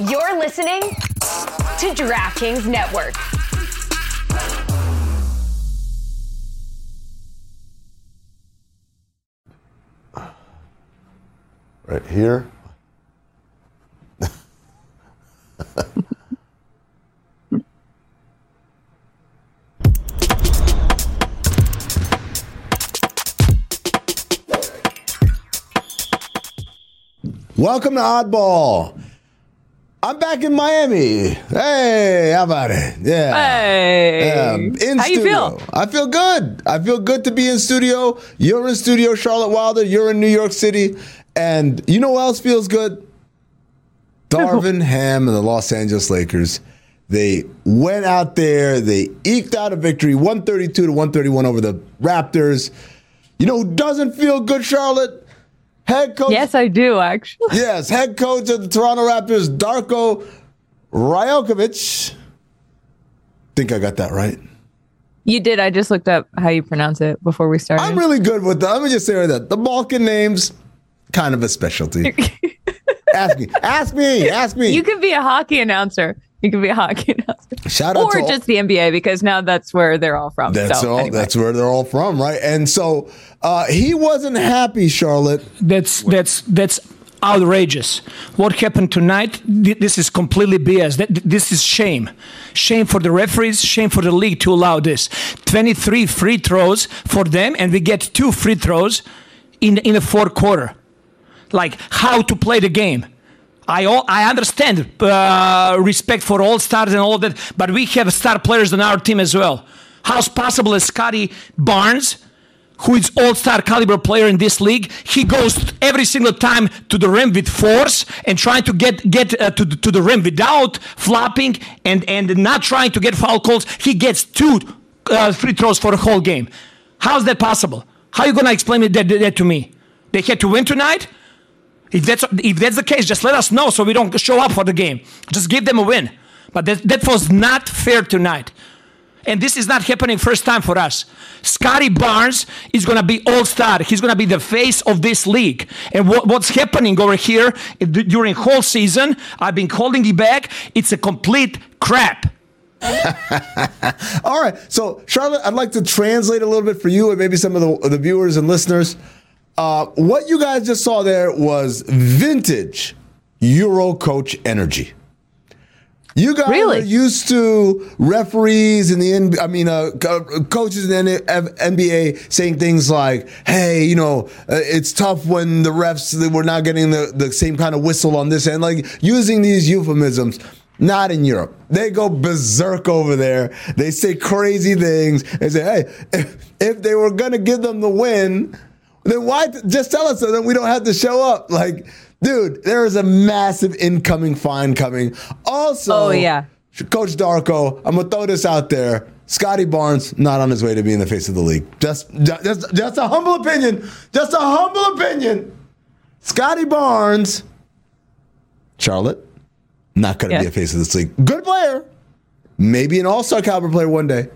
You're listening to DraftKings Network. Right here. Welcome to Oddball. I'm back in Miami. Hey, how about it? Yeah. Hey. Yeah, in How you feel? I feel good. I feel good to be in studio. You're in studio, Charlotte Wilder. You're in New York City. And you know what else feels good? Darvin Ham and the Los Angeles Lakers. They went out there, they eked out a victory, 132 to 131 over the Raptors. You know who doesn't feel good, Charlotte? Head coach Yes, I do actually. Yes, head coach of the Toronto Raptors, Darko Rajaković. Think I got that right. You did. I just looked up how you pronounce it before we started. I'm really good with that. Let me just say that the Balkan names, kind of a specialty. ask me, ask me, ask me. you could be a hockey announcer. You could be a hockey announcer. Shout out or to all- just the NBA because now that's where they're all from. That's so, all. anyway. That's where they're all from, right? And so uh, he wasn't happy, Charlotte. That's that's that's outrageous. What happened tonight? th- This is completely BS. That, this is shame. Shame for the referees. Shame for the league to allow this. Twenty-three free throws for them, and we get two free throws in in the fourth quarter. Like how to play the game. I all, I understand uh, respect for all stars and all that, but we have star players on our team as well. How's possible Scottie Barnes, who is all-star caliber player in this league, he goes every single time to the rim with force and trying to get get uh, to, the- to the rim without flopping and and not trying to get foul calls. He gets two uh, free throws for the whole game. How's that possible? How are you gonna explain that, that to me? They had to win tonight. If that's if that's the case, just let us know so we don't show up for the game. Just give them a win. But that that was not fair tonight. And this is not happening first time for us. Scottie Barnes is going to be all star. He's going to be the face of this league. And what, what's happening over here eh, d- during whole season, I've been holding it back. It's a complete crap. All right. So, Charlotte, I'd like to translate a little bit for you and maybe some of the, the viewers and listeners. Uh, what you guys just saw there was vintage Euro coach energy. You guys Really? are used to referees in the N- I mean, uh, coaches in the NBA saying things like, "Hey, you know, uh, it's tough when the refs they were not getting the, the same kind of whistle on this end." Like using these euphemisms. Not in Europe. They go berserk over there. They say crazy things They say, "Hey, if, if they were gonna give them the win, then why just tell us so that we don't have to show up?" Like, dude, there is a massive incoming fine coming. Also, Oh, yeah. Coach Darko, I'm gonna throw this out there. Scottie Barnes not on his way to being the face of the league. Just, just, just a humble opinion. Just a humble opinion. Scottie Barnes, Charlotte, not gonna be a face of this league. Good player, maybe an All-Star caliber player one day,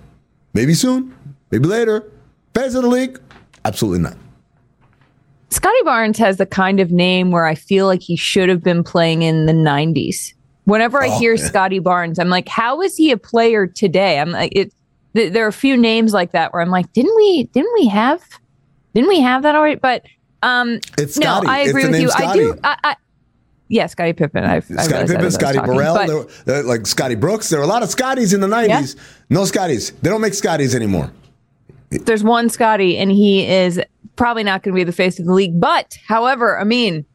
maybe soon, maybe later. Face of the league, absolutely not. Scottie Barnes has the kind of name where I feel like he should have been playing in the 90s. Whenever I Oh, hear yeah. Scotty Barnes, I'm like, how is he a player today? I'm like, it. Th- there are a few names like that where I'm like, didn't we? Didn't we have? Didn't we have that already? But um, It's no, Scotty. I agree with you. I do. Scotty. I, I, yeah, Scottie Pippen. I, Scottie Pippen, as I was Scotty Burrell, but- there there like Scotty Brooks. There were a lot of Scotties in the 90s. No Scotties. They don't make Scotties anymore. there's one Scotty, and he is probably not going to be the face of the league. But, however, I mean,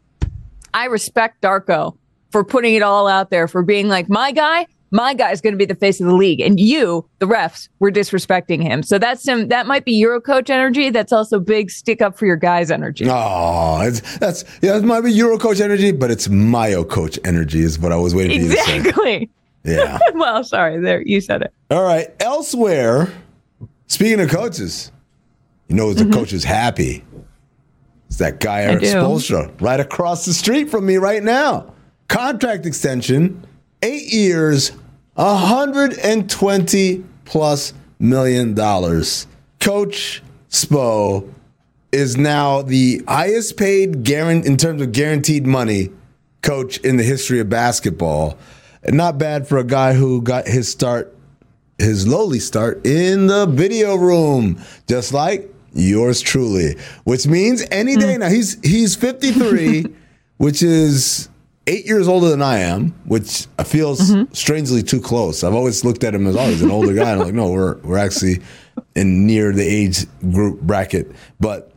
I respect Darko for putting it all out there, for being like, my guy, my guy is going to be the face of the league, and you, the refs, were disrespecting him. So that's some. That might be Euro coach energy. That's also big stick up for your guys energy. Oh, it's, that's yeah. It might be Euro coach energy, but it's Mayo coach energy is what I was waiting for you to say. Exactly. Yeah. well, sorry, there you said it. All right. Elsewhere, speaking of coaches, you know, the mm-hmm. coach is happy. It's that guy Eric do. Spoelstra right across the street from me right now. Contract extension, eight years, 120 plus million dollars. Coach Spo is now the highest paid guarant- in terms of guaranteed money coach in the history of basketball. And not bad for a guy who got his start, his lowly start in the video room, just like yours truly. Which means any day hmm. now. He's he's 53, which is eight years older than I am, which feels mm-hmm. strangely too close. I've always looked at him as oh, he's an older guy. And I'm like, no, we're we're actually in near the age group bracket. But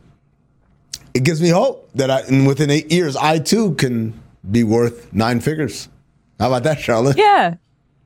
it gives me hope that I, and within eight years, I too can be worth nine figures. How about that, Charlotte? Yeah,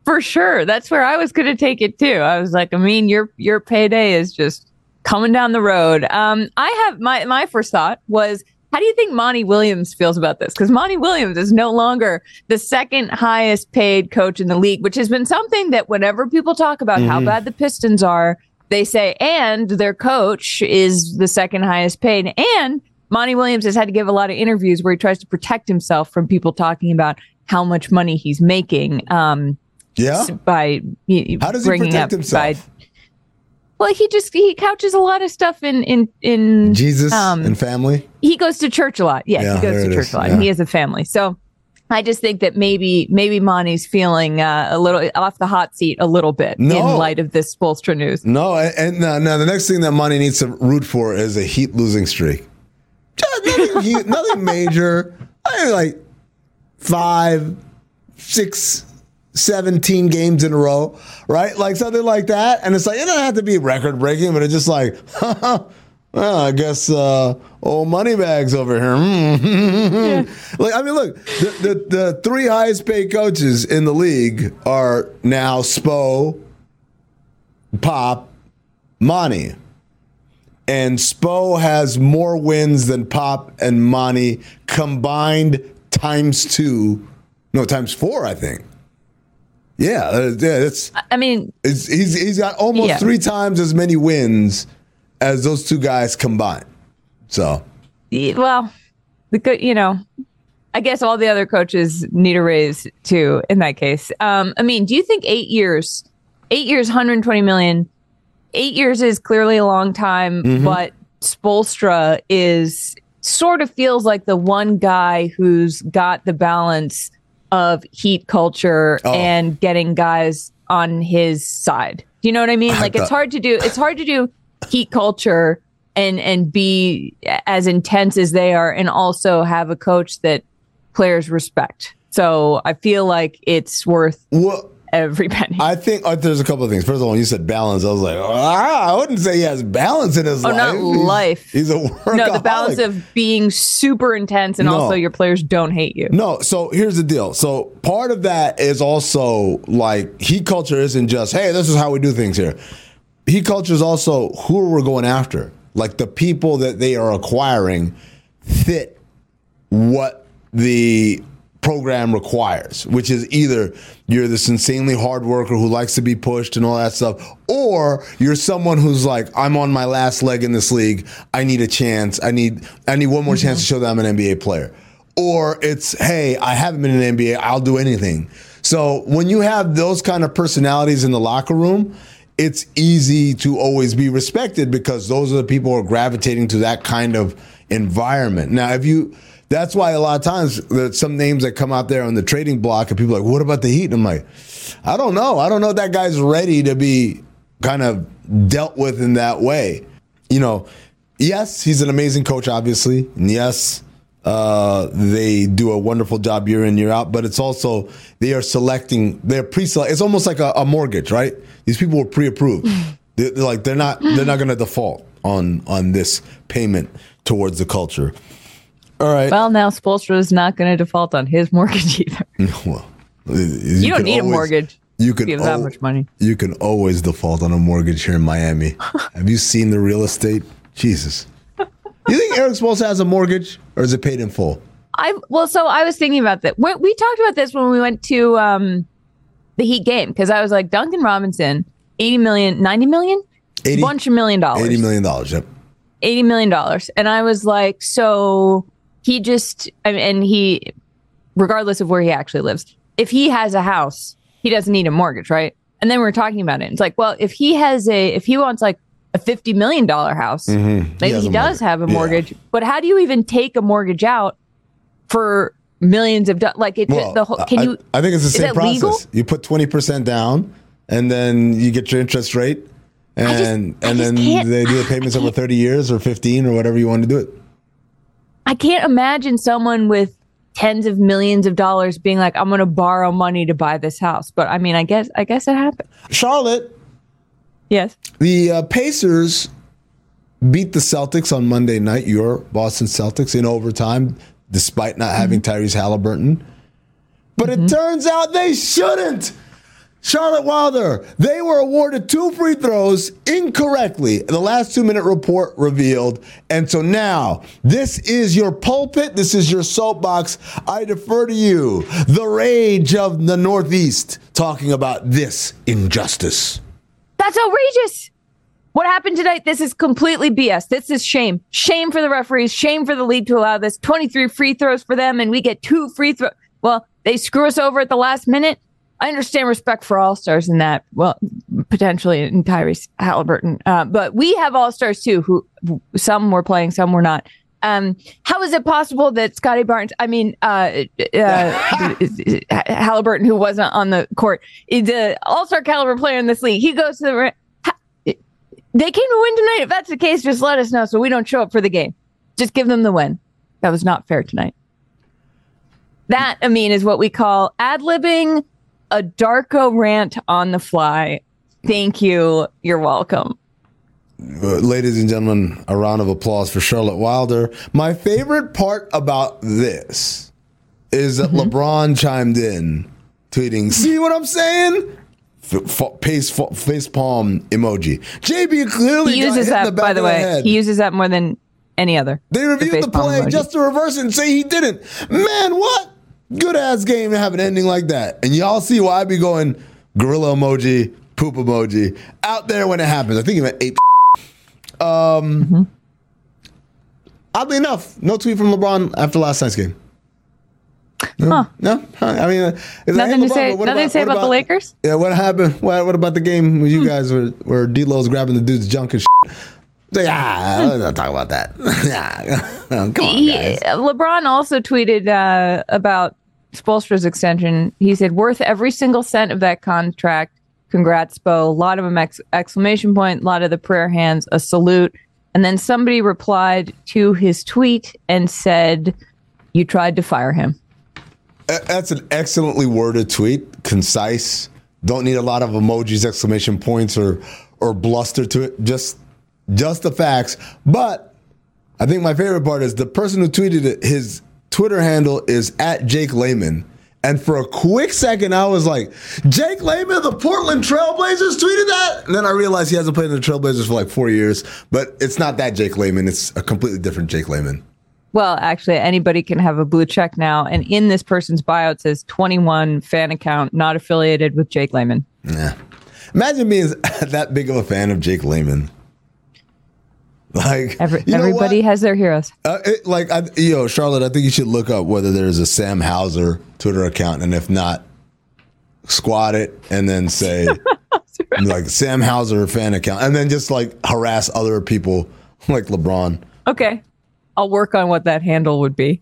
for sure. That's where I was going to take it too. I was like, I mean, your your payday is just coming down the road. Um, I have my my first thought was, how do you think Monty Williams feels about this? Because Monty Williams is no longer the second highest paid coach in the league, which has been something that whenever people talk about how bad the Pistons are, they say, and their coach is the second highest paid, and Monty Williams has had to give a lot of interviews where he tries to protect himself from people talking about how much money he's making um, Yeah. by How does he protect up himself? Well, he just he couches a lot of stuff in in in Jesus um, and family. he goes to church a lot. Yeah, Yeah, he goes to church is. a lot. Yeah. He has a family. So I just think that maybe maybe Monty's feeling uh, a little off the hot seat a little bit No. in light of this Spoelstra news. No, and, and now the next thing that Monty needs to root for is a Heat losing streak. Nothing, nothing major. I mean, like five, six, 17 games in a row, right? Like something like that. And it's like, it doesn't have to be record breaking, but it's just like, well, I guess uh, old Moneybags over here. Hmm. Like, I mean, look, the, the, the three highest paid coaches in the league are now Spo, Pop, Monty. And Spo has more wins than Pop and Monty combined times two. No, times four, I think. Yeah, uh, yeah, it's, I mean, it's he's he's got almost Yeah. three times as many wins as those two guys combined. So well, the good, you know, I guess all the other coaches need a raise too. In that case, um, I mean, do you think eight years, eight years, 120 million, eight years is clearly a long time, Mm-hmm. but Spoelstra is sort of feels like the one guy who's got the balance of heat culture Oh. and getting guys on his side. Do you know what I mean? Like it's hard to do. It's hard to do heat culture and and be as intense as they are, and also have a coach that players respect. So I feel like it's worth what every penny. I think uh, there's a couple of things. First of all, when you said balance, I was like, ah, I wouldn't say he has balance in his Oh, life. not He's- life. He's, a workaholic. no, the balance of being super intense and No. also your players don't hate you. No, so here's the deal. So part of that is also like heat culture isn't just, hey, this is how we do things here. Heat culture is also who we're going after. Like the people that they are acquiring fit what the program requires, which is either you're this insanely hard worker who likes to be pushed and all that stuff, or you're someone who's like, I'm on my last leg in this league. I need a chance. I need I need one more chance to mm-hmm. show that I'm an NBA player. Or it's, hey, I haven't been in the NBA. I'll do anything. So when you have those kind of personalities in the locker room, it's easy to always be respected because those are the people who are gravitating to that kind of environment. Now, if you, that's why a lot of times there's some names that come out there on the trading block and people are like, what about the Heat? And I'm like, I don't know. I don't know if that guy's ready to be kind of dealt with in that way. You know, yes, he's an amazing coach, obviously. And yes, uh, they do a wonderful job year in, year out, but it's also they are selecting, they're pre-select. It's almost like a, a mortgage, right? These people were pre-approved. they're, they're like they're not they're not going to default on on this payment towards the culture. All right. Well, now Spoelstra is not going to default on his mortgage either. Well, you, You, don't need a mortgage. You can Give that much money. You can always default on a mortgage here in Miami. Have you seen the real estate? Jesus. You think Erik Spoelstra has a mortgage, or is it paid in full? I well, so I was thinking about that. We, we talked about this when we went to um, the Heat game because I was like Duncan Robinson, 80 million, 90 million, 80 bunch of million dollars, Eighty million dollars. Yep. 80 million dollars, and I was like, so he just I mean, and he, regardless of where he actually lives, if he has a house, he doesn't need a mortgage, right? And then we are talking about it. It's like, well, if he has a, if he wants like a fifty million dollar house, mm-hmm. maybe has he, does mortgage. have a Yeah. mortgage. But how do you even take a mortgage out for millions of dollars. Like it, Well, the whole. Can I, you? I think it's the same process. legal? You put twenty percent down, and then you get your interest rate, and just- and then they do the payments over thirty years or fifteen or whatever you want to do it. I can't imagine someone with tens of millions of dollars being like, "I'm going to borrow money to buy this house." But I mean, I guess I guess it happened. Charlotte, Yes. the uh, Pacers beat the Celtics on Monday night. Your Boston Celtics in overtime, despite not having Tyrese Halliburton. But it turns out they shouldn't. Charlotte Wilder, they were awarded two free throws incorrectly. The last two minute report revealed. And so now, this is your pulpit. This is your soapbox. I defer to you, the rage of the Northeast, talking about this injustice. That's outrageous. What happened tonight? This is completely BS. This is shame. Shame for the referees. Shame for the league to allow this. 23 free throws for them, and we get two free throws. Well, they screw us over at the last minute. I understand respect for all stars in that. Well, potentially in Tyrese Halliburton, uh, but we have all stars too. Who some were playing, some were not. Um, how is it possible that Scottie Barnes, I mean, uh, uh, Halliburton, who wasn't on the court, is the all star caliber player in this league? He goes to the. ha- They came to win tonight. If that's the case, just let us know so we don't show up for the game. Just give them the win. That was not fair tonight. That, I mean, is what we call ad libbing a Darko rant on the fly. Thank you. You're welcome. Uh, ladies and gentlemen, a round of applause for Charlotte Wilder. My favorite part about this is that LeBron chimed in, tweeting, "See what I'm saying?" Face, face palm emoji. JB clearly He uses that, the by the way. head. He uses that more than any other. They reviewed the palm play emoji. just to reverse it and say he didn't. Man, what? Good ass game to have an ending like that. And y'all see why I be going gorilla emoji, poop emoji out there when it happens. I think he meant ape. Um, Mm-hmm. Oddly enough, no tweet from LeBron after last night's game. No, Huh. no. I mean, uh, it's like, Nothing hey, to say. but what Nothing to say what about, the Lakers. Yeah, what happened? What, what about the game where Hmm. you guys were where D'Lo's grabbing the dude's junk and shit? Like, ah, let's not talk about that. Come on, He, guys. LeBron also tweeted uh, about Spoelstra's extension. He said, "Worth every single cent of that contract. Congrats, Bo. A lot of them ex- exclamation point. A lot of the prayer hands. A salute." And then somebody replied to his tweet and said, "You tried to fire him." That's an excellently worded tweet, concise. Don't need a lot of emojis, exclamation points, or or bluster to it. Just just the facts. But I think my favorite part is the person who tweeted it. His Twitter handle is at Jake Layman. And for a quick second, I was like, Jake Layman, the Portland Trailblazers tweeted that? And then I realized he hasn't played in the Trailblazers for like four years. But it's not that Jake Layman. It's a completely different Jake Layman. Well, actually, anybody can have a blue check now. And in this person's bio, it says 21 fan account, not affiliated with Jake Layman. Yeah. Imagine being that big of a fan of Jake Layman. Like Every, everybody has their heroes. Uh, it, like I, yo, Charlotte. I think you should look up whether there's a Sam Hauser Twitter account, and if not, squat it and then say like Sam Hauser fan account, and then just like harass other people like LeBron. Okay. I'll work on what that handle would be.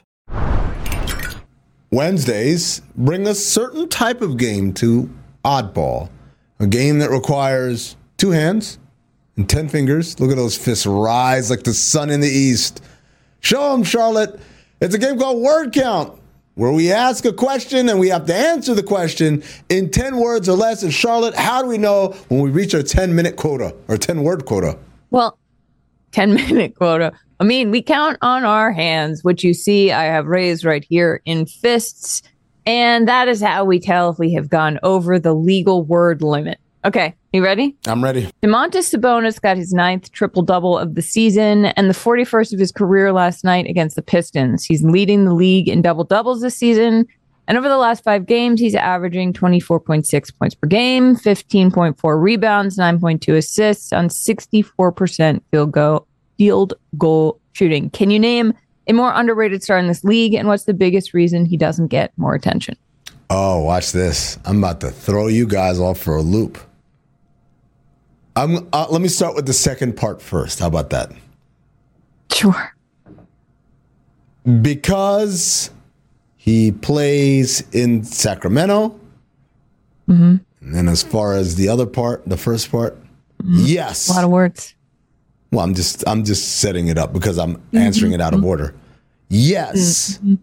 Wednesdays bring a certain type of game to Oddball, a game that requires two hands and 10 fingers. Look at those fists rise like the sun in the east. Show them, Charlotte. It's a game called Word Count, where we ask a question and we have to answer the question in 10 words or less. And Charlotte, how do we know when we reach our 10 minute quota or 10 word quota? Well, 10 minute quota. I mean, we count on our hands, which you see I have raised right here in fists. And that is how we tell if we have gone over the legal word limit. Okay, you ready? I'm ready. Domantas Sabonis got his ninth triple double of the season and the 41st of his career last night against the Pistons. He's leading the league in double doubles this season. And over the last five games, he's averaging 24.6 points per game, 15.4 rebounds, 9.2 assists on 64% field goal, field goal shooting. Can you name a more underrated star in this league? And what's the biggest reason he doesn't get more attention? Oh, watch this. I'm about to throw you guys off for a loop. I'm, uh, let me start with the second part first. How about that? Sure. Because he plays in Sacramento. And then as far as the other part, the first part, yes. A lot of words. Well, I'm just I'm just setting it up because I'm answering it out of mm-hmm. order. Yes. Mm-hmm.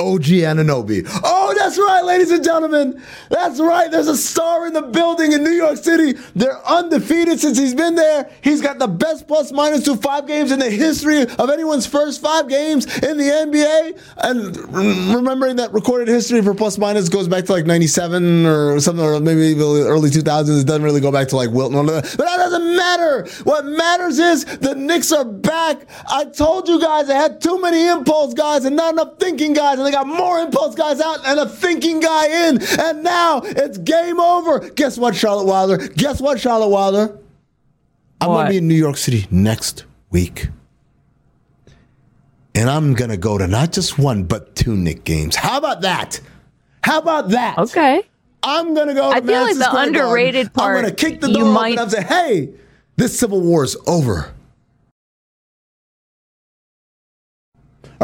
OG Anunoby. Oh, that's right, ladies and gentlemen. That's right. There's a star in the building in New York City. They're undefeated since he's been there. He's got the best plus minus through five games in the history of anyone's first five games in the NBA. And remembering that recorded history for plus minus goes back to like 97 or something, or maybe early 2000s. It doesn't really go back to like Wilton. or But that doesn't matter. What matters is the Knicks are back. I told you guys I had too many impulse guys and not enough thinking guys. And they got more impulse guys out and a thinking guy in. And now it's game over. Guess what, Charlotte Wilder? Guess what, Charlotte Wilder? I'm going to be in New York City next week. And I'm going to go to not just one, but two Knick games. How about that? How about that? Okay. I'm going to go to I feel like the Square Garden. underrated I'm going to kick the door might- and say, hey, this Civil War is over.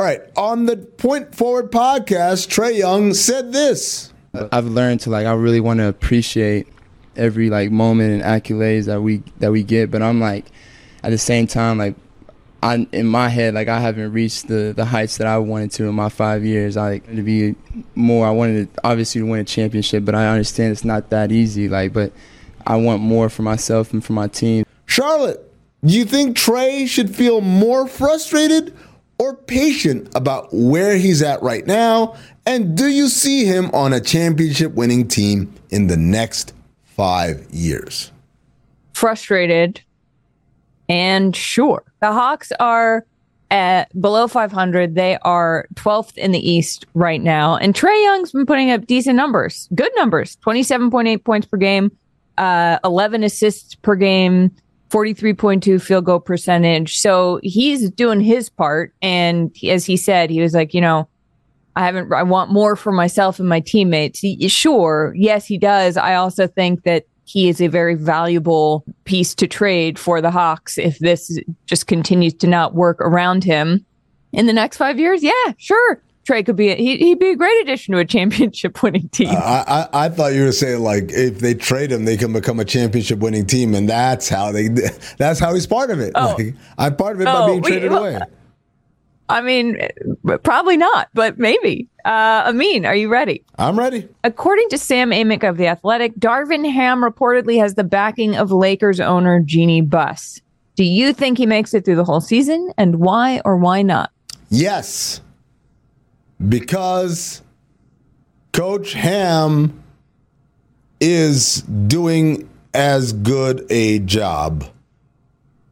All right. On the Point Forward podcast, Trae Young said this. I've learned to like I really want to appreciate every like moment and accolades that we that we get, but I'm like at the same time like I in my head like I haven't reached the the heights that I wanted to in my 5 years. I like to be more I wanted to obviously to win a championship, but I understand it's not that easy like but I want more for myself and for my team. Charlotte, do you think Trae should feel more frustrated or patient about where he's at right now? And do you see him on a championship winning team in the next five years? frustrated and sure. The Hawks are at below 500. They are 12th in the East right now. And Trae Young's been putting up decent numbers, good numbers 27.8 points per game, uh, 11 assists per game, 43.2 field goal percentage. So he's doing his part. And as he said, he was like, you know, I haven't, I want more for myself and my teammates. He, sure. Yes, he does. I also think that he is a very valuable piece to trade for the Hawks if this just continues to not work around him in the next five years. Yeah, sure. Trae could be, a, he, he'd be a great addition to a championship winning team. I, I, I thought you were saying like if they trade him, they can become a championship winning team, and that's how they. That's how he's part of it. Oh. Like, I'm part of it by Oh, being we- traded well, away. I mean, probably not, but maybe. Uh, Amin, are you ready? I'm ready. According to Sam Amick of The Athletic, Darvin Ham reportedly has the backing of Lakers owner Jeanie Buss. Do you think he makes it through the whole season, and why or why not? Yes, because Coach Ham is doing as good a job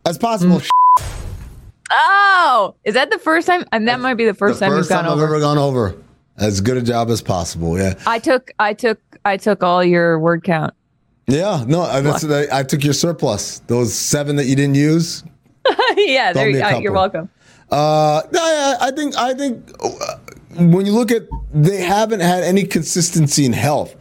as possible. Oh, is that the first time? And that might be the first the time first you've gone time I've ever gone over as good a job as possible. Yeah, I took, I took, I took all your word count. yeah. No, I, that's, I, I took your surplus. Those seven that you didn't use. yeah, there, me a uh, you're welcome. Uh, I, I think I think uh, when you look at they haven't had any consistency in health.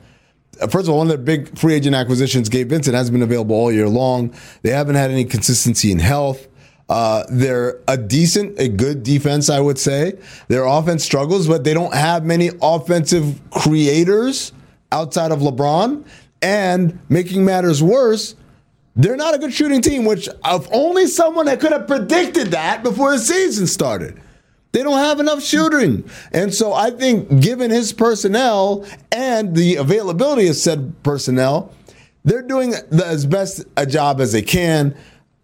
Uh, First of all, one of their big free agent acquisitions, Gabe Vincent, has been available all year long. They haven't had any consistency in health. Uh, they're a decent, a good defense, I would say. Their offense struggles, but they don't have many offensive creators outside of LeBron. And making matters worse, they're not a good shooting team, which if only someone that could have predicted that before the season started. They don't have enough shooting. And so I think given his personnel and the availability of said personnel, they're doing the, as best a job as they can.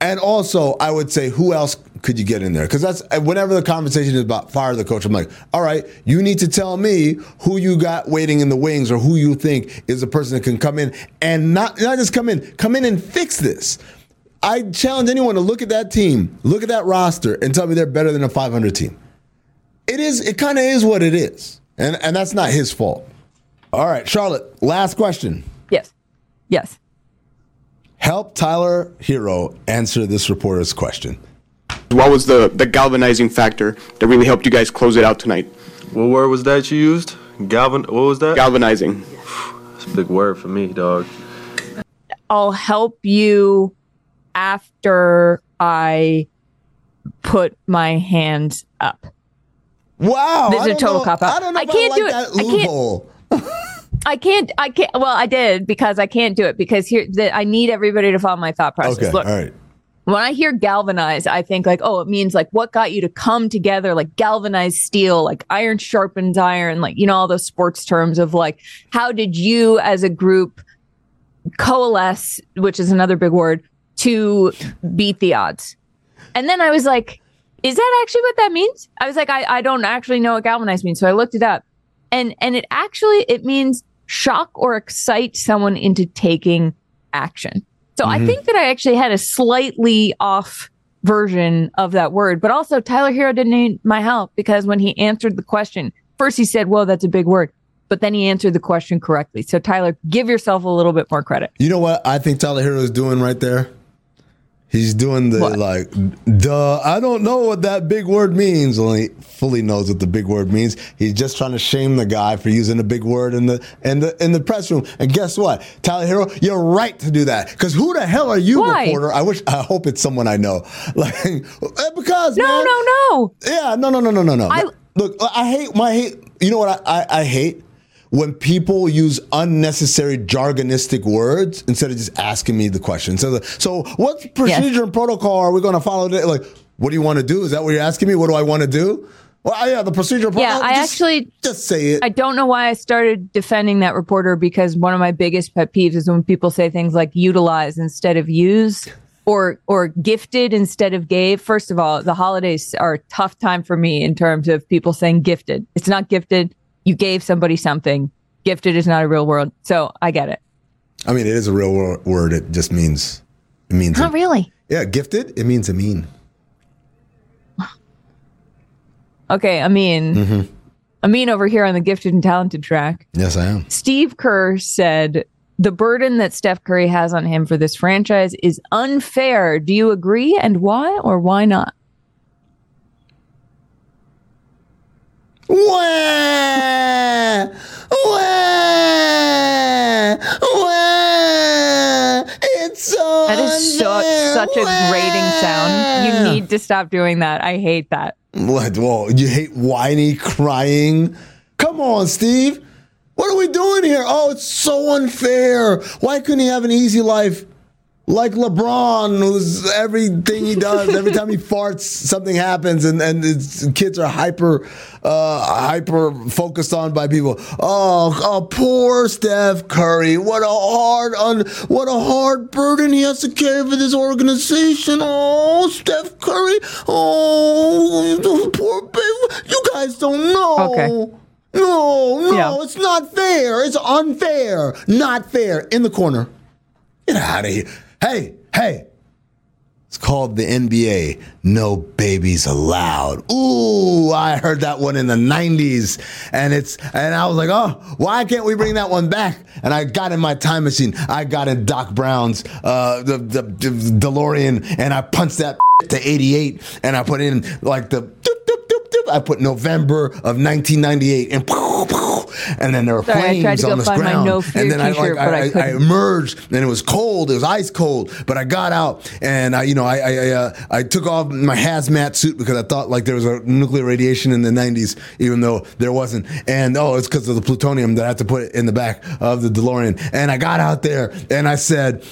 And also, I would say, who else could you get in there? Because that's whenever the conversation is about fire the coach, I'm like, all right, you need to tell me who you got waiting in the wings or who you think is the person that can come in and not not just come in, come in and fix this. I challenge anyone to look at that team, look at that roster, and tell me they're better than a 500 team. It is. It kind of is what it is, and and that's not his fault. All right, Charlotte. Last question. Yes. Yes. Help Tyler Herro answer this reporter's question. What was the, the galvanizing factor that really helped you guys close it out tonight? What word was that you used? Galvan. What was that? Galvanizing. That's a big word for me, dog. I'll help you after I put my hands up. Wow, This is a total know- cop-out. I don't know I can't I like do it. I can't- I can't. I can't. Well, I did because I can't do it because here that I need everybody to follow my thought process. Okay, Look, all right. when I hear galvanize, I think like, oh, it means like what got you to come together, like galvanized steel, like iron sharpens iron, like, you know, all those sports terms of like, how did you as a group coalesce, which is another big word, to beat the odds? And then I was like, is that actually what that means? I was like, I, I don't actually know what galvanize means. So I looked it up. And and it actually it means shock or excite someone into taking action. So I mm-hmm. think that I actually had a slightly off version of that word, but also Tyler Herro didn't need my help because when he answered the question, first he said, Whoa, that's a big word. But then he answered the question correctly. So Tyler, give yourself a little bit more credit. You know what I think Tyler Herro is doing right there? He's doing the What? like, duh, I don't know what that big word means. Only fully knows what the big word means. He's just trying to shame the guy for using a big word in the in the in the press room. And guess what? Tyler Herro, you're right to do that. Because who the hell are you, Why? reporter? I wish I hope it's someone I know. Like eh, because No, man, no, no. Yeah, no, no, no, no, no, no. I- Look, I hate my hate. You know what I, I, I hate when people use unnecessary jargonistic words instead of just asking me the question. So, the, so what procedure and protocol are we going to follow? Today? Like, what do you want to do? Is that what you're asking me? What do I want to do? Well, yeah, the procedure. Yeah, I just- actually- just say it. I don't know why I started defending that reporter because one of my biggest pet peeves is when people say things like utilize instead of use or or gifted instead of gave. First of all, the holidays are a tough time for me in terms of people saying gifted. It's not gifted. You gave somebody something. Gifted is not a real word. So I get it. I mean, it is a real wor- word. It just means it means Not really. yeah, gifted. It means a mean. Okay, I mean, I mean over here on the gifted and talented track. Yes, I am. Steve Kerr said the burden that Steph Curry has on him for this franchise is unfair. Do you agree? And why or why not? Wah! Wah! Wah! It's so That is so, such a grating sound. You need to stop doing that. I hate that. What? Whoa! You hate whiny crying? Come on, Steve. What are we doing here? Oh, it's so unfair. Why couldn't he have an easy life? Like LeBron, who's everything he does, every time he farts, something happens, and and kids are hyper, uh, hyper focused on by people. Oh, oh, poor Steph Curry! What a hard, un, what a hard burden he has to carry for this organization. Oh, Steph Curry! Oh, poor baby. You guys don't know. Okay. No, no, Yeah. it's not fair. It's unfair. Not fair. In the corner. Get out of here. Hey, hey. It's called the NBA. No babies allowed. Ooh, I heard that one in the 90s. And it's and I was like, oh, why can't we bring that one back? And I got in my time machine. I got in Doc Brown's uh the, the, the DeLorean and I punched that to 88 and I put in like the I put November of 1998 and and then there were Sorry, I tried flames on the ground. No and then I like I I, I, emerged and it was cold. It was ice cold, but I got out and I, you know, I I, I, uh, I took off my hazmat suit because I thought like there was a nuclear radiation in the 90s, even though there wasn't. And oh, it's because of the plutonium that I had to put in the back of the DeLorean. And I got out there and I said.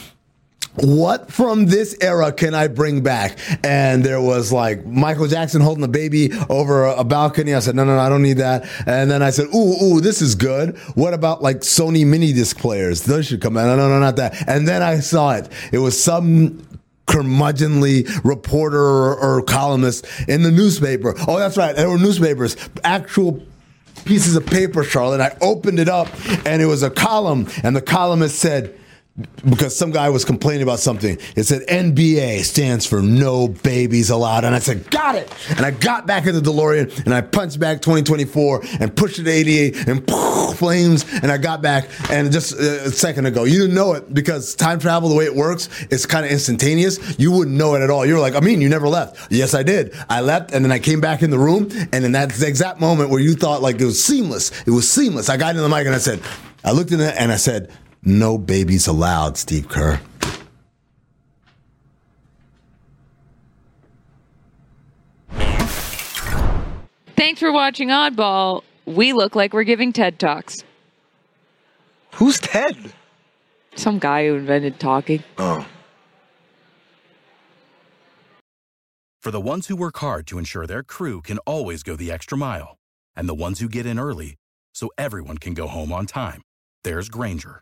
What from this era can I bring back? And there was like Michael Jackson holding a baby over a, balcony. I said, no, no, no, I don't need that. And then I said, ooh, ooh, this is good. What about like Sony mini disc players? Those should come out. No, no, no, not that. And then I saw it. It was some curmudgeonly reporter or, or columnist in the newspaper. Oh, that's right. There were newspapers, actual pieces of paper, Charlotte. I opened it up and it was a column, and the columnist said, because some guy was complaining about something. It said NBA stands for no babies allowed. And I said, got it. And I got back in the DeLorean and I punched back 2024 and pushed it to 88 and poof, flames. And I got back and just uh, a second ago, you didn't know it because time travel, the way it works, it's kind of instantaneous. You wouldn't know it at all. You were like, I mean, you never left. Yes, I did. I left and then I came back in the room. And that's the exact moment where you thought like it was seamless. It was seamless. I got in the mic and I said, I looked in it and I said, no babies allowed, Steve Kerr. Thanks for watching Oddball. We look like we're giving TED Talks. Who's Ted? Some guy who invented talking. Oh. For the ones who work hard to ensure their crew can always go the extra mile, and the ones who get in early so everyone can go home on time, there's Grainger,